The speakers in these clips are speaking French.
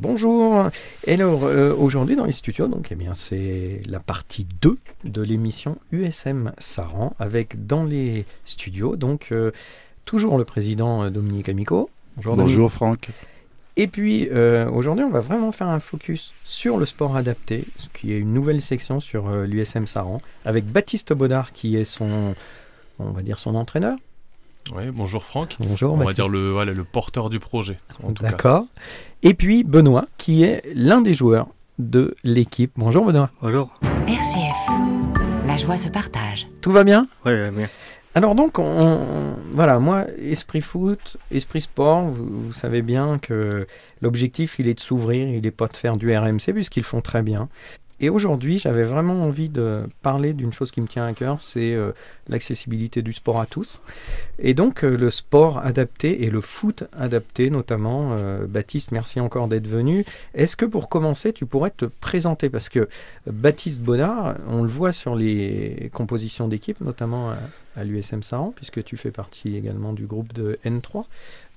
Bonjour. Et alors, euh, aujourd'hui dans les studios, donc, eh bien, c'est la partie 2 de l'émission USM Saran, avec dans les studios, donc, euh, toujours le président euh, Dominique Amico. Bonjour, Bonjour Franck. Et puis, aujourd'hui, on va vraiment faire un focus sur le sport adapté, ce qui est une nouvelle section sur l'USM Saran, avec Baptiste Baudard, qui est son, on va dire, son entraîneur. Oui, bonjour Franck. Bonjour. On va dire le, voilà, le porteur du projet. D'accord. Et puis Benoît, qui est l'un des joueurs de l'équipe. Bonjour Benoît. Bonjour. RCF, la joie se partage. Tout va bien Oui, bien. Alors donc, on, voilà, moi, esprit foot, esprit sport, vous, savez bien que l'objectif, il est de s'ouvrir, il n'est pas de faire du RMC, puisqu'ils font très bien. Et aujourd'hui, j'avais vraiment envie de parler d'une chose qui me tient à cœur, c'est euh, l'accessibilité du sport à tous. Et donc euh, le sport adapté et le foot adapté notamment. Euh, Baptiste, merci encore d'être venu. Est-ce que pour commencer, tu pourrais te présenter? Parce que Baptiste Bonnard, on le voit sur les compositions d'équipe, notamment à, à l'USM Saran, puisque tu fais partie également du groupe de N3.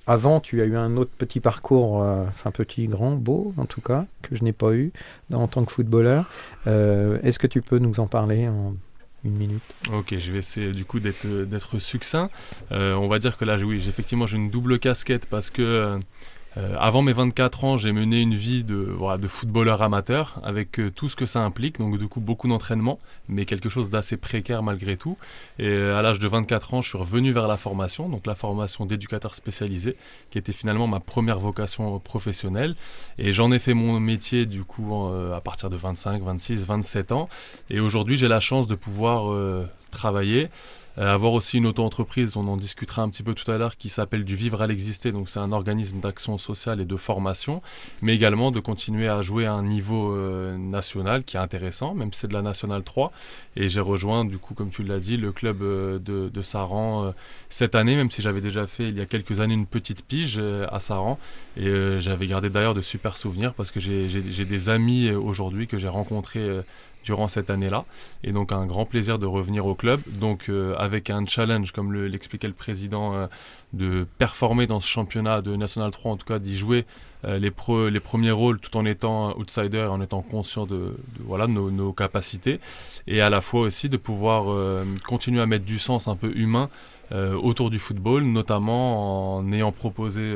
Avant, tu as eu un autre petit parcours, euh, enfin petit, grand, beau en tout cas, que je n'ai pas eu en tant que footballeur. Euh, est-ce que tu peux nous en parler en une minute? Ok, je vais essayer du coup d'être succinct. Euh, on va dire que là, oui, effectivement, j'ai une double casquette parce que euh, avant mes 24 ans, j'ai mené une vie de, voilà, de footballeur amateur avec euh, tout ce que ça implique, donc du coup beaucoup d'entraînement, mais quelque chose d'assez précaire malgré tout. Et euh, à l'âge de 24 ans, je suis revenu vers la formation, donc la formation d'éducateur spécialisé, qui était finalement ma première vocation professionnelle. Et j'en ai fait mon métier du coup à partir de 25, 26, 27 ans. Et aujourd'hui, j'ai la chance de pouvoir travailler euh, avoir aussi une auto-entreprise, on en discutera un petit peu tout à l'heure, qui s'appelle du Vivre à l'exister. Donc c'est un organisme d'action sociale et de formation, mais également de continuer à jouer à un niveau euh, national qui est intéressant, même si c'est de la nationale 3. Et j'ai rejoint, du coup, comme tu l'as dit, le club euh, de, de, Saran cette année, même si j'avais déjà fait il y a quelques années une petite pige à Saran. Et j'avais gardé d'ailleurs de super souvenirs parce que j'ai des amis aujourd'hui que j'ai rencontrés durant cette année-là. Et donc un grand plaisir de revenir au club. Donc euh, avec un challenge, comme l'expliquait le, président, euh, de performer dans ce championnat de National 3, en tout cas d'y jouer euh, les, les premiers rôles tout en étant outsider et en étant conscient de, voilà, nos, capacités. Et à la fois aussi de pouvoir continuer à mettre du sens un peu humain autour du football, notamment en ayant proposé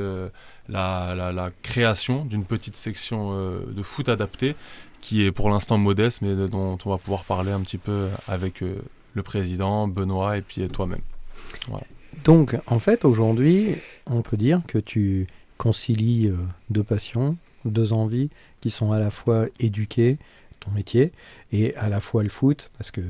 la, la, création d'une petite section de foot adapté qui est pour l'instant modeste, mais dont on va pouvoir parler un petit peu avec euh, le président, Benoît et puis toi-même. Donc, en fait, aujourd'hui, on peut dire que tu concilies euh, deux passions, deux envies qui sont à la fois éduquer ton métier et à la fois le foot, parce que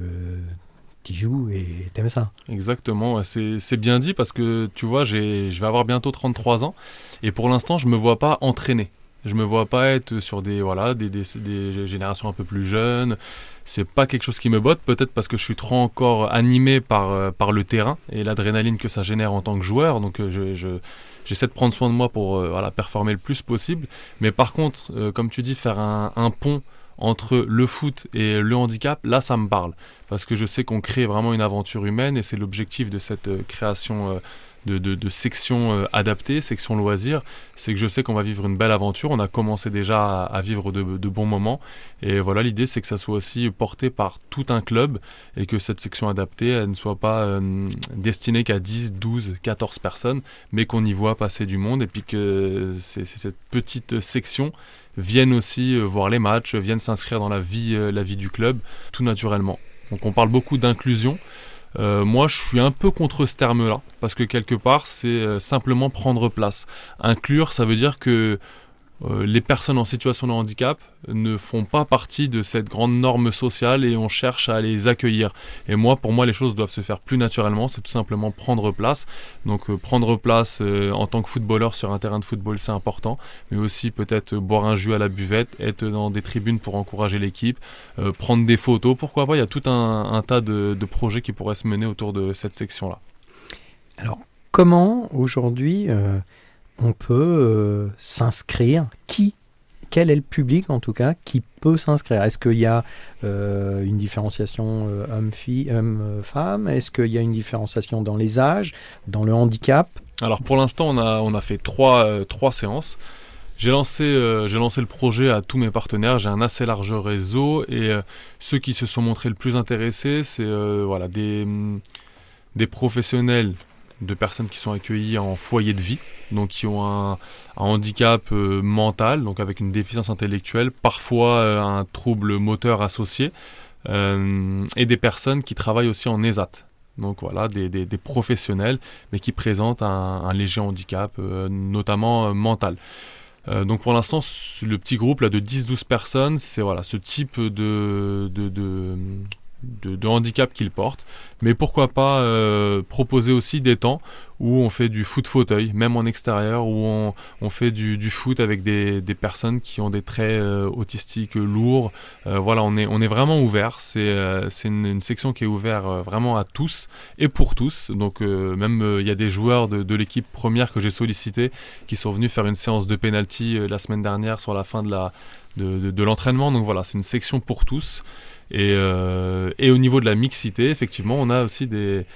tu joues et t'aimes ça. Exactement, c'est bien dit parce que tu vois, je vais avoir bientôt 33 ans et pour l'instant, je me vois pas entraîner. Je me vois pas être sur des voilà des, des, générations un peu plus jeunes. C'est pas quelque chose qui me botte, peut-être parce que je suis trop encore animé par, euh, le terrain et l'adrénaline que ça génère en tant que joueur. Donc euh, je, j'essaie de prendre soin de moi pour euh, performer le plus possible. Mais par contre, comme tu dis, faire un, un, pont entre le foot et le handicap, là ça me parle. Parce que je sais qu'on crée vraiment une aventure humaine et c'est l'objectif de cette création de, de, sections euh, adaptées, sections loisirs, c'est que je sais qu'on va vivre une belle aventure. On a commencé déjà à, vivre de, bons moments. Et voilà, l'idée, c'est que ça soit aussi porté par tout un club et que cette section adaptée, elle ne soit pas euh, destinée qu'à 10, 12, 14 personnes, mais qu'on y voit passer du monde et puis que cette petite section vienne aussi euh, voir les matchs, vienne s'inscrire dans la vie, la vie du club, tout naturellement. Donc on parle beaucoup d'inclusion. Euh, moi, je suis un peu contre ce terme-là, parce que quelque part, c'est euh, simplement prendre place. Inclure, ça veut dire que les personnes en situation de handicap ne font pas partie de cette grande norme sociale et on cherche à les accueillir. Et moi, pour moi, les choses doivent se faire plus naturellement, c'est tout simplement prendre place. Donc euh, prendre place euh, en tant que footballeur sur un terrain de football, c'est important, mais aussi peut-être boire un jus à la buvette, être dans des tribunes pour encourager l'équipe, prendre des photos, pourquoi pas, il y a tout un, tas de, projets qui pourraient se mener autour de cette section-là. Alors, comment aujourd'hui on peut euh, s'inscrire Qui quel est le public en tout cas qui peut s'inscrire? Est-ce qu'il y a euh, une différenciation euh, homme-fille, homme-femme Est-ce qu'il y a une différenciation dans les âges, dans le handicap? Alors pour l'instant on a, on a fait trois, trois séances. j'ai lancé, lancé le projet à tous mes partenaires. J'ai un assez large réseau et ceux qui se sont montrés le plus intéressés, c'est voilà des, des professionnels de personnes qui sont accueillies en foyer de vie, donc qui ont un, handicap mental, donc avec une déficience intellectuelle, parfois un trouble moteur associé, et des personnes qui travaillent aussi en ESAT, donc voilà, des, professionnels, mais qui présentent un, léger handicap, euh, notamment euh, mental. Euh, donc pour l'instant, le petit groupe là de 10-12 personnes, c'est voilà ce type de, de, handicap qu'ils portent. Mais pourquoi pas euh, proposer aussi des temps où on fait du foot fauteuil, même en extérieur, où on, fait du, foot avec des, personnes qui ont des traits euh, autistiques lourds. Euh, voilà, on est, on est vraiment ouvert. C'est une, une, section qui est ouverte vraiment à tous et pour tous. Donc même il y a des joueurs de, l'équipe première que j'ai sollicité qui sont venus faire une séance de penalty la semaine dernière sur la fin de, de, de l'entraînement. Donc voilà, c'est une section pour tous. Et, euh, et, au niveau de la mixité, effectivement, on a aussi des,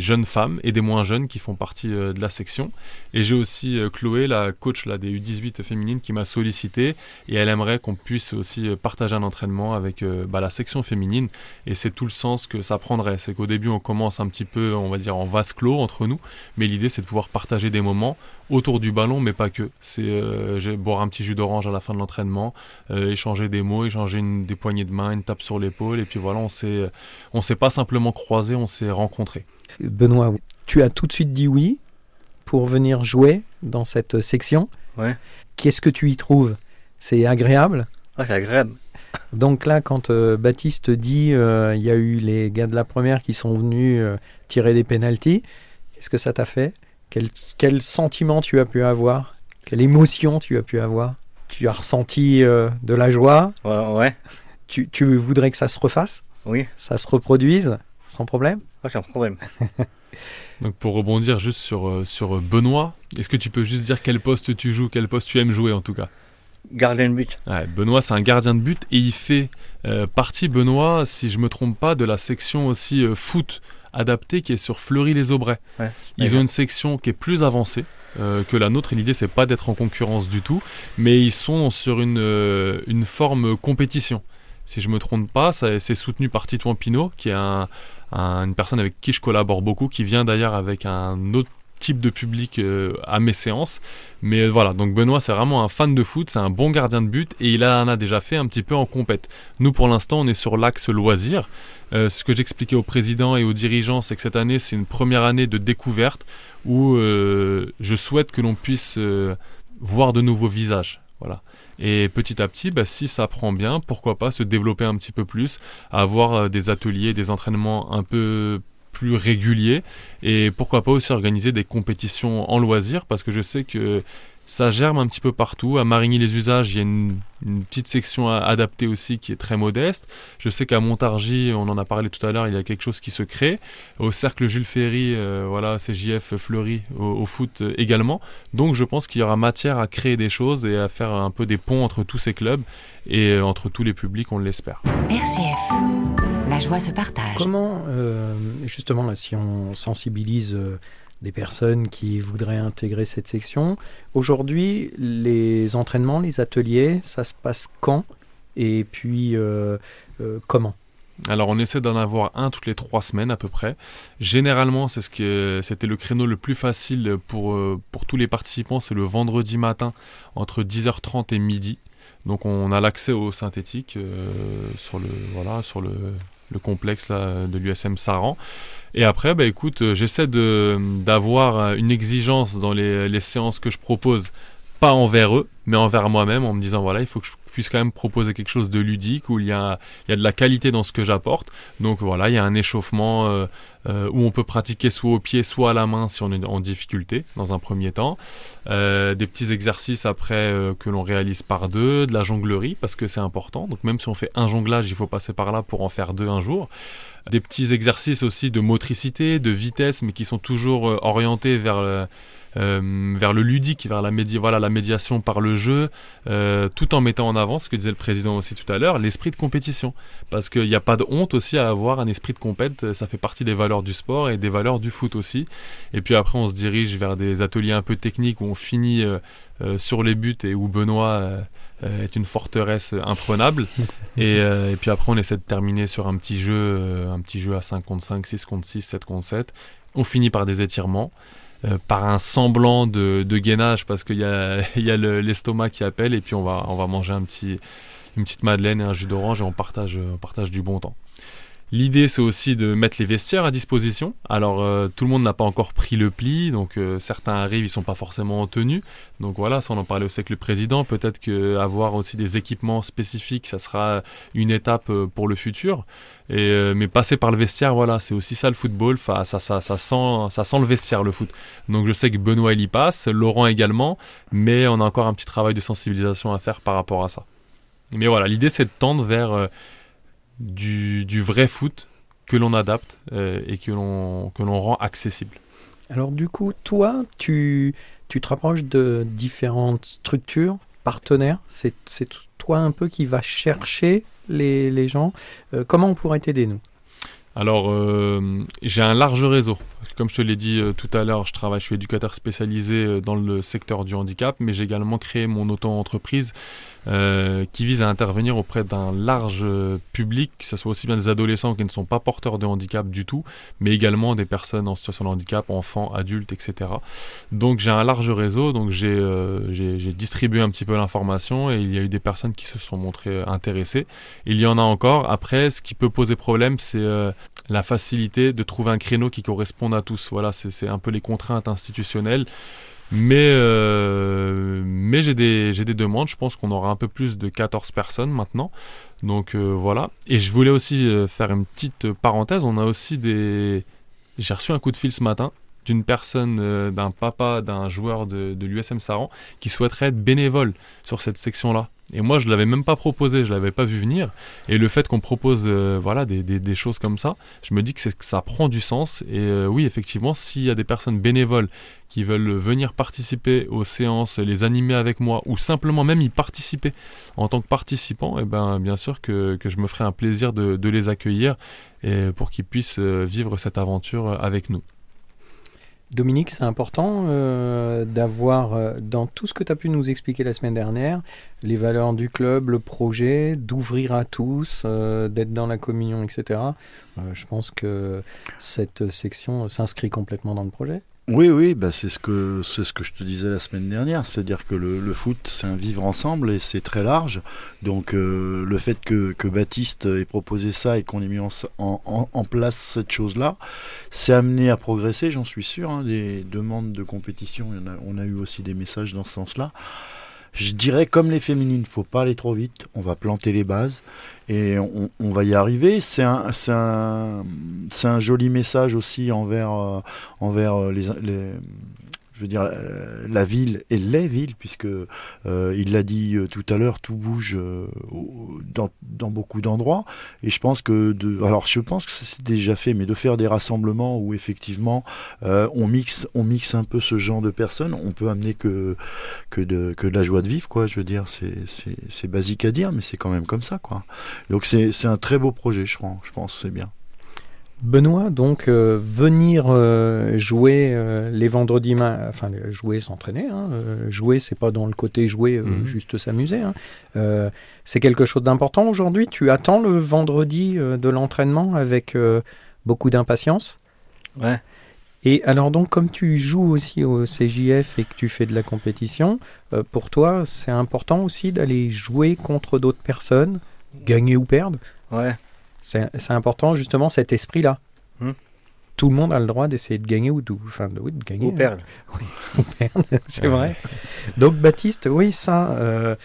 jeunes femmes et des moins jeunes qui font partie euh, de la section. Et j'ai aussi euh, Chloé, la coach là, des U18 féminines, qui m'a sollicité et elle aimerait qu'on puisse aussi euh, partager un entraînement avec bah, la section féminine. Et c'est tout le sens que ça prendrait. C'est qu'au début, on commence un petit peu, on va dire, en vase clos entre nous. Mais l'idée, c'est de pouvoir partager des moments autour du ballon, mais pas que. C'est euh, boire un petit jus d'orange à la fin de l'entraînement, euh, échanger des mots, échanger une, des poignées de main, une tape sur l'épaule, et puis voilà, on s'est, on s'est pas simplement croisé, on s'est rencontré. Benoît, tu as tout de suite dit oui pour venir jouer dans cette section. Ouais. Qu'est-ce que tu y trouves? C'est agréable? Ah, c'est agréable. Donc là, quand euh, Baptiste dit, il euh, y a eu les gars de la première qui sont venus euh, tirer des pénalties, qu'est-ce que ça t'a fait? Quel, quel, sentiment tu as pu avoir? Quelle émotion tu as pu avoir? Tu as ressenti euh, de la joie? Ouais. ouais. Tu, tu, voudrais que ça se refasse? Oui. Ça se reproduise? Sans problème? Aucun problème. Donc pour rebondir juste sur, euh, sur Benoît, est-ce que tu peux juste dire quel poste tu joues, quel poste tu aimes jouer en tout cas? Gardien de but. Ouais, Benoît, c'est un gardien de but et il fait euh, partie, Benoît, si je me trompe pas, de la section aussi euh, foot adapté qui est sur Fleury-les-Aubrais. Ouais, ils ont une section qui est plus avancée euh, que la nôtre. Et l'idée, c'est pas d'être en concurrence du tout, mais ils sont sur une, euh, une forme compétition. Si je me trompe pas, c'est soutenu par Titouan Pinot, qui est un, un, une personne avec qui je collabore beaucoup, qui vient d'ailleurs avec un autre type de public euh, à mes séances. Mais voilà, donc Benoît, c'est vraiment un fan de foot, c'est un bon gardien de but et il en a déjà fait un petit peu en compète. Nous, pour l'instant, on est sur l'axe loisir. Euh, ce que j'expliquais au président et aux dirigeants, c'est que cette année, c'est une première année de découverte où euh, je souhaite que l'on puisse voir de nouveaux visages. Voilà. Et petit à petit, bah, si ça prend bien, pourquoi pas se développer un petit peu plus, avoir des ateliers, des entraînements un peu plus réguliers et pourquoi pas aussi organiser des compétitions en loisirs parce que je sais que ça germe un petit peu partout. À Marigny-les-Usages, il y a une, une, petite section adaptée aussi qui est très modeste. Je sais qu'à Montargis, on en a parlé tout à l'heure, il y a quelque chose qui se crée. Au cercle Jules Ferry, euh, voilà, CJF Fleury au, au, foot également. Donc je pense qu'il y aura matière à créer des choses et à faire un peu des ponts entre tous ces clubs et euh, entre tous les publics, on l'espère. RCF. La joie se partage. Comment, euh, justement, là, si on sensibilise euh, des personnes qui voudraient intégrer cette section, aujourd'hui, les entraînements, les ateliers, ça se passe quand Et puis, euh, comment? Alors on essaie d'en avoir un toutes les trois semaines à peu près. Généralement, c'est ce que c'était le créneau le plus facile pour, pour tous les participants, c'est le vendredi matin entre 10h30 et midi. Donc on a l'accès au synthétique euh, sur le voilà sur le, le complexe de l'USM Saran. Et après, bah, écoute, j'essaie d'avoir une exigence dans les, les, séances que je propose, pas envers eux, mais envers moi-même, en me disant voilà, il faut que je puisse quand même proposer quelque chose de ludique où il y a, il y a de la qualité dans ce que j'apporte. Donc voilà, il y a un échauffement euh, euh, où on peut pratiquer soit au pied, soit à la main si on est en difficulté dans un premier temps. Euh, des petits exercices après que l'on réalise par deux, de la jonglerie parce que c'est important. Donc même si on fait un jonglage, il faut passer par là pour en faire deux un jour. Des petits exercices aussi de motricité, de vitesse, mais qui sont toujours orientés vers euh, vers le ludique, vers la, médi voilà, la médiation par le jeu, euh, tout en mettant en avant, ce que disait le président aussi tout à l'heure, l'esprit de compétition. Parce qu'il n'y a pas de honte aussi à avoir un esprit de compète, ça fait partie des valeurs du sport et des valeurs du foot aussi. Et puis après, on se dirige vers des ateliers un peu techniques où on finit... Euh, sur les buts et où Benoît est une forteresse imprenable. et, et, puis après, on essaie de terminer sur un petit jeu, un petit jeu à 5 contre 5, 6 contre 6, 7 contre 7. On finit par des étirements. Euh, par un semblant de, gainage parce qu'il y a, y a l'estomac qui appelle et puis on va, on va manger une petite madeleine et un jus d'orange et on partage, on partage du bon temps. L'idée, c'est aussi de mettre les vestiaires à disposition. Alors, euh, tout le monde n'a pas encore pris le pli, donc euh, certains arrivent, ils sont pas forcément tenus. Donc voilà, ça on en parlait aussi avec le président. Peut-être qu'avoir aussi des équipements spécifiques, ça sera une étape euh, pour le futur. Mais passer par le vestiaire, voilà, c'est aussi ça le football. Ça, ça sent le vestiaire, le foot. Donc je sais que Benoît il y passe, Laurent également, mais on a encore un petit travail de sensibilisation à faire par rapport à ça. Mais voilà, l'idée c'est de tendre vers du, vrai foot que l'on adapte euh, et que l'on, que l'on rend accessible. Alors du coup, toi, tu, tu te rapproches de différentes structures, partenaires? C'est, c'est toi un peu qui va chercher les, les gens? Euh, comment on pourrait t'aider, nous? Alors, euh, j'ai un large réseau. Comme je te l'ai dit tout à l'heure, je travaille, je suis éducateur spécialisé dans le secteur du handicap, mais j'ai également créé mon auto-entreprise euh, qui vise à intervenir auprès d'un large public, que ce soit aussi bien des adolescents qui ne sont pas porteurs de handicap du tout, mais également des personnes en situation de handicap, enfants, adultes, etc. Donc j'ai un large réseau, donc euh, j'ai distribué un petit peu l'information et il y a eu des personnes qui se sont montrées intéressées. Il y en a encore. Après, ce qui peut poser problème, c'est euh, la facilité de trouver un créneau qui corresponde à tous. Voilà, c'est un peu les contraintes institutionnelles. Mais, euh, j'ai des, des demandes. Je pense qu'on aura un peu plus de 14 personnes maintenant. Donc euh, voilà. Et je voulais aussi euh, faire une petite parenthèse. On a aussi des. J'ai reçu un coup de fil ce matin d'une personne, d'un papa, d'un joueur de, l'USM Saran qui souhaiterait être bénévole sur cette section-là. Et moi, je l'avais même pas proposé, je l'avais pas vu venir. Et le fait qu'on propose, euh, voilà, des, choses comme ça, je me dis que, que ça prend du sens. Et euh, oui, effectivement, s'il y a des personnes bénévoles qui veulent venir participer aux séances, les animer avec moi, ou simplement même y participer en tant que participant, et eh ben, bien sûr que, je me ferai un plaisir de, de les accueillir et pour qu'ils puissent euh, vivre cette aventure avec nous. Dominique, c'est important euh, d'avoir, euh, dans tout ce que tu as pu nous expliquer la semaine dernière, les valeurs du club, le projet, d'ouvrir à tous, euh, d'être dans la communion, etc. je pense que cette section s'inscrit complètement dans le projet. Oui, oui, bah c'est ce que c'est ce que je te disais la semaine dernière, c'est-à-dire que le, foot c'est un vivre ensemble et c'est très large. Donc euh, le fait que, que, Baptiste ait proposé ça et qu'on ait mis en, en, place cette chose-là, c'est amené à progresser, j'en suis sûr. Hein, des demandes de compétition, on a, on a eu aussi des messages dans ce sens-là. Je dirais comme les féminines, faut pas aller trop vite, on va planter les bases et on, va y arriver. C'est un, joli message aussi envers, euh, euh, les, je veux dire, euh, la ville et les villes, puisque euh, il l'a dit euh, tout à l'heure, tout bouge dans, dans, beaucoup d'endroits. Et je pense que, de, alors je pense que c'est déjà fait, mais de faire des rassemblements où effectivement on mixe, on mixe un peu ce genre de personnes, on peut amener que que de, que de la joie de vivre, quoi. Je veux dire, c'est basique à dire, mais c'est quand même comme ça, quoi. Donc c'est un très beau projet, je pense, je pense, c'est bien. Benoît, donc euh, venir euh, jouer euh, les vendredis, enfin jouer, s'entraîner. Hein, jouer, c'est pas dans le côté jouer, mhm. juste s'amuser. Hein. c'est quelque chose d'important aujourd'hui? Tu attends le vendredi de l'entraînement avec beaucoup d'impatience? Ouais. Et alors donc, comme tu joues aussi au CJF et que tu fais de la compétition, pour toi, c'est important aussi d'aller jouer contre d'autres personnes, gagner ou perdre? Ouais. C'est important justement cet esprit-là. Hmm. Tout le monde a le droit d'essayer de gagner ou de, enfin, de, gagner. Ou perdre. Oui, ou perdre, c'est vrai. Donc Baptiste, oui, ça, euh,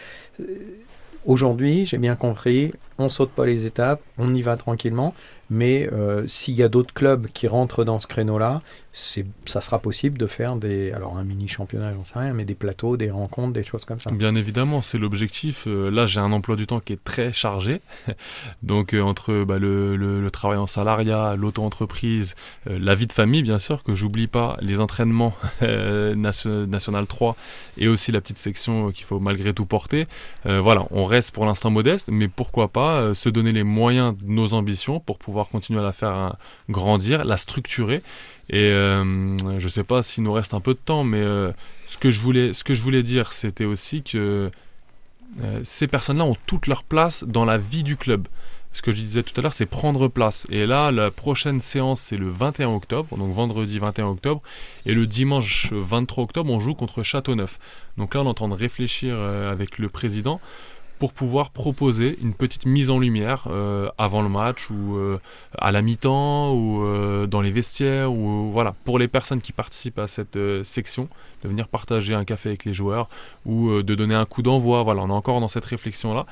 aujourd'hui, j'ai bien compris, on saute pas les étapes, on y va tranquillement. Mais euh, s'il y a d'autres clubs qui rentrent dans ce créneau-là, ça sera possible de faire des, alors un mini championnat, j'en sais rien, mais des plateaux, des rencontres, des choses comme ça. Bien évidemment, c'est l'objectif. Euh, là, j'ai un emploi du temps qui est très chargé. Donc, euh, entre bah, le, travail en salariat, l'auto-entreprise, la vie de famille, bien sûr, que j'oublie pas, les entraînements National 3 et aussi la petite section qu'il faut malgré tout porter. voilà, on reste pour l'instant modeste, mais pourquoi pas se donner les moyens de nos ambitions pour pouvoir pouvoir continuer à la faire hein, grandir, la structurer. Et euh, je sais pas s'il nous reste un peu de temps, mais euh, ce que je voulais, ce que je voulais dire, c'était aussi que euh, ces personnes-là ont toute leur place dans la vie du club. Ce que je disais tout à l'heure, c'est prendre place. Et là, la prochaine séance, c'est le 21 octobre, donc vendredi 21 octobre. Et le dimanche 23 octobre, on joue contre Châteauneuf. Donc là, on est en train de réfléchir avec le président pour pouvoir proposer une petite mise en lumière euh, avant le match ou euh, à la mi-temps ou euh, dans les vestiaires ou voilà pour les personnes qui participent à cette section de venir partager un café avec les joueurs ou de donner un coup d'envoi. Voilà on est encore dans cette réflexion là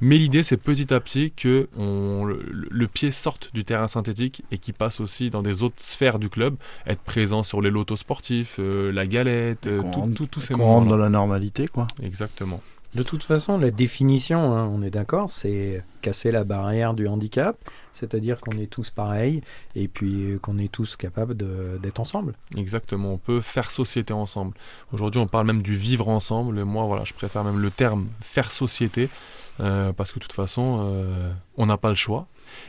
mais l'idée c'est petit à petit que on, le, le pied sorte du terrain synthétique et qui passe aussi dans des autres sphères du club. Être présent sur les lotos sportifs la galette tout- rentre- tout- tous ces Qu'on rentre moments dans la normalité, quoi. exactement De toute façon, la définition, hein, on est d'accord, c'est casser la barrière du handicap, c'est-à-dire qu'on est tous pareils et puis euh, qu'on est tous capables d'être ensemble. Exactement, on peut faire société ensemble. Aujourd'hui, on parle même du vivre ensemble. Et moi, voilà, je préfère même le terme faire société euh, parce que de toute façon, euh, on n'a pas le choix.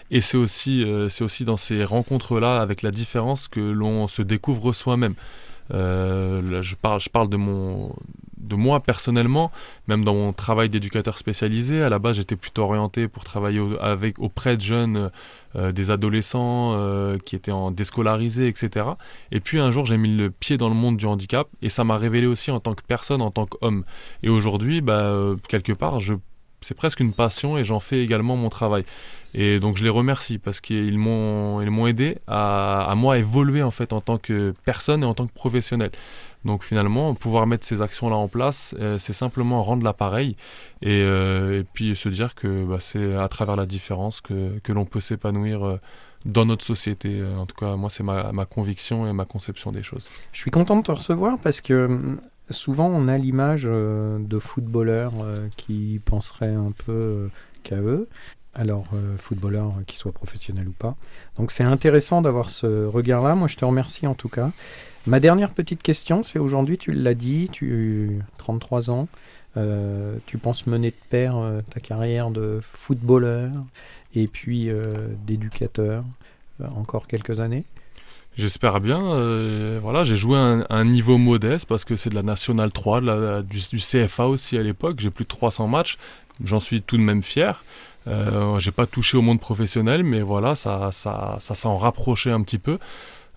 Et c'est aussi, aussi dans ces rencontres-là, avec la différence, que l'on se découvre soi-même. Là, je parle, je parle de mon, de moi personnellement, même dans mon travail d'éducateur spécialisé. À la base, j'étais plutôt orienté pour travailler avec auprès de jeunes, euh, des adolescents euh, qui étaient en déscolarisés, etc. Et puis un jour, j'ai mis le pied dans le monde du handicap et ça m'a révélé aussi en tant que personne, en tant qu'homme. Et aujourd'hui, bah, euh, quelque part, je, c'est presque une passion et j'en fais également mon travail. Et donc je les remercie parce qu'ils m'ont, ils m'ont aidé à, à moi évoluer en fait en tant que personne et en tant que professionnel. Donc finalement, pouvoir mettre ces actions-là en place, euh, c'est simplement rendre l'appareil et, euh, et puis se dire que bah, c'est à travers la différence que, l'on peut s'épanouir euh, dans notre société. En tout cas, moi, c'est ma, ma conviction et ma conception des choses. Je suis content de te recevoir parce que souvent on a l'image de footballeurs qui penseraient un peu qu'à eux. Alors, footballeurs euh, qui soient professionnels ou pas. Donc, c'est intéressant d'avoir ce regard-là. Moi, je te remercie en tout cas. Ma dernière petite question, c'est aujourd'hui, tu l'as dit, tu 33 ans, euh, tu penses mener de pair euh, ta carrière de footballeur et puis euh, d'éducateur encore quelques années J'espère bien. voilà, j'ai joué un, un niveau modeste parce que c'est de la Nationale 3, de la- du, du CFA aussi à l'époque. J'ai plus de 300 matchs. J'en suis tout de même fier. J'ai pas touché au monde professionnel, mais voilà, ça, ça, ça s'en rapprochait un petit peu.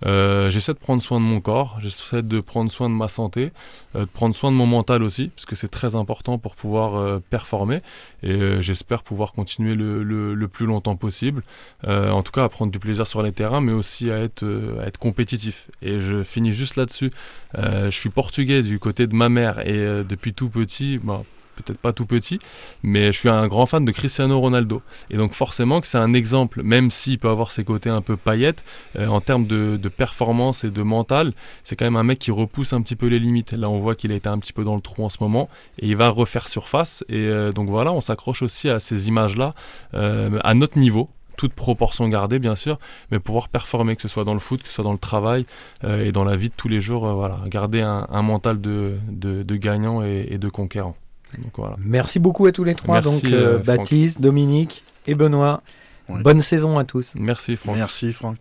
Euh, j'essaie de prendre soin de mon corps, j'essaie de prendre soin de ma santé, euh, de prendre soin de mon mental aussi, parce que c'est très important pour pouvoir euh, performer. Et j'espère pouvoir continuer le, le, le plus longtemps possible. En tout cas, à prendre du plaisir sur les terrains, mais aussi à être, à être compétitif. Et je finis juste là-dessus. Je suis portugais du côté de ma mère et depuis tout petit, bah, peut-être pas tout petit, mais je suis un grand fan de Cristiano Ronaldo. Et donc forcément que c'est un exemple, même s'il peut avoir ses côtés un peu paillettes, euh, en termes de, performance et de mental, c'est quand même un mec qui repousse un petit peu les limites. Là, on voit qu'il a été un petit peu dans le trou en ce moment et il va refaire surface. Et euh, donc voilà, on s'accroche aussi à ces images-là, euh, à notre niveau toute proportion gardée bien sûr, mais pouvoir performer, que ce soit dans le foot, que ce soit dans le travail et dans la vie de tous les jours, voilà, garder un, mental de, gagnant et de conquérant. Donc voilà. Merci beaucoup à tous les trois, Merci, donc euh, euh. Baptiste, Dominique et Benoît. Ouais. Bonne saison à tous. Merci Franck. Merci, Franck.